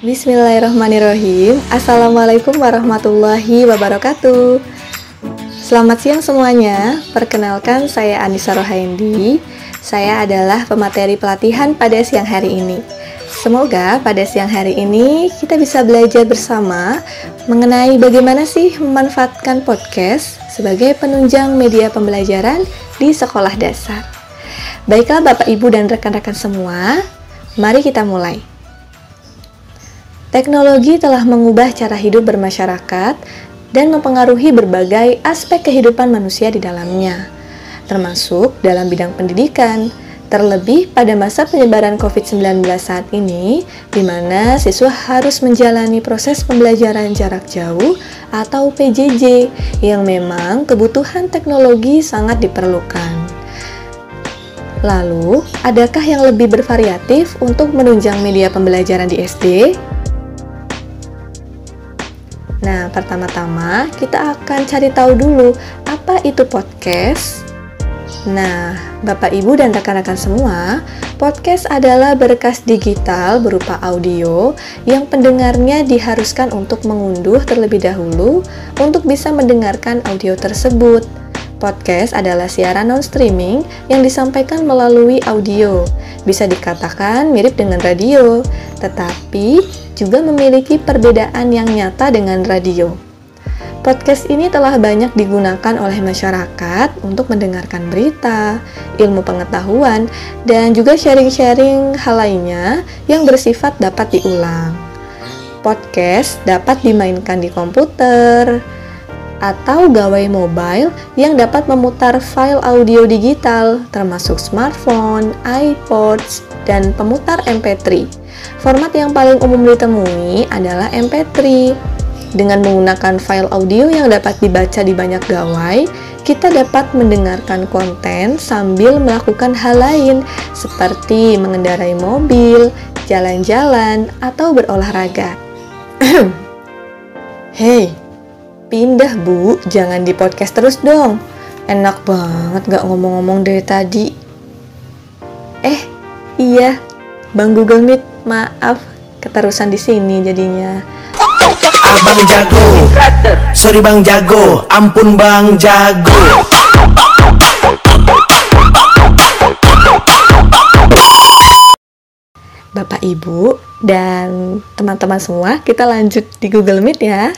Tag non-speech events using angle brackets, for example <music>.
Bismillahirrahmanirrahim. Assalamualaikum warahmatullahi wabarakatuh. Selamat siang semuanya. Perkenalkan saya Anissa Rohaindi Saya adalah pemateri pelatihan pada siang hari ini. Semoga pada siang hari ini kita bisa belajar bersama mengenai bagaimana sih memanfaatkan podcast sebagai penunjang media pembelajaran di sekolah dasar. Baiklah Bapak Ibu dan rekan-rekan semua, mari kita mulai. Teknologi telah mengubah cara hidup bermasyarakat dan mempengaruhi berbagai aspek kehidupan manusia di dalamnya, termasuk dalam bidang pendidikan, terlebih pada masa penyebaran COVID-19 saat ini, di mana siswa harus menjalani proses pembelajaran jarak jauh atau PJJ yang memang kebutuhan teknologi sangat diperlukan. Lalu, adakah yang lebih bervariatif untuk menunjang media pembelajaran di SD? Nah, pertama-tama kita akan cari tahu dulu apa itu podcast. Nah, Bapak Ibu dan rekan-rekan semua, podcast adalah berkas digital berupa audio yang pendengarnya diharuskan untuk mengunduh terlebih dahulu untuk bisa mendengarkan audio tersebut. Podcast adalah siaran non-streaming yang disampaikan melalui audio. Bisa dikatakan mirip dengan radio, tetapi juga memiliki perbedaan yang nyata dengan radio. Podcast ini telah banyak digunakan oleh masyarakat untuk mendengarkan berita, ilmu pengetahuan, dan juga sharing-sharing hal lainnya yang bersifat dapat diulang. Podcast dapat dimainkan di komputer, atau gawai mobile yang dapat memutar file audio digital termasuk smartphone, iPods, dan pemutar MP3. Format yang paling umum ditemui adalah MP3. Dengan menggunakan file audio yang dapat dibaca di banyak gawai, kita dapat mendengarkan konten sambil melakukan hal lain seperti mengendarai mobil, jalan-jalan, atau berolahraga. <clears throat> Hei, Pindah bu, jangan di podcast terus dong. Enak banget gak ngomong-ngomong dari tadi. Iya, Bang Google Meet, maaf, keterusan di sini jadinya. Abang jago, sorry bang jago, ampun bang jago. Bapak Ibu dan teman-teman semua, kita lanjut di Google Meet ya.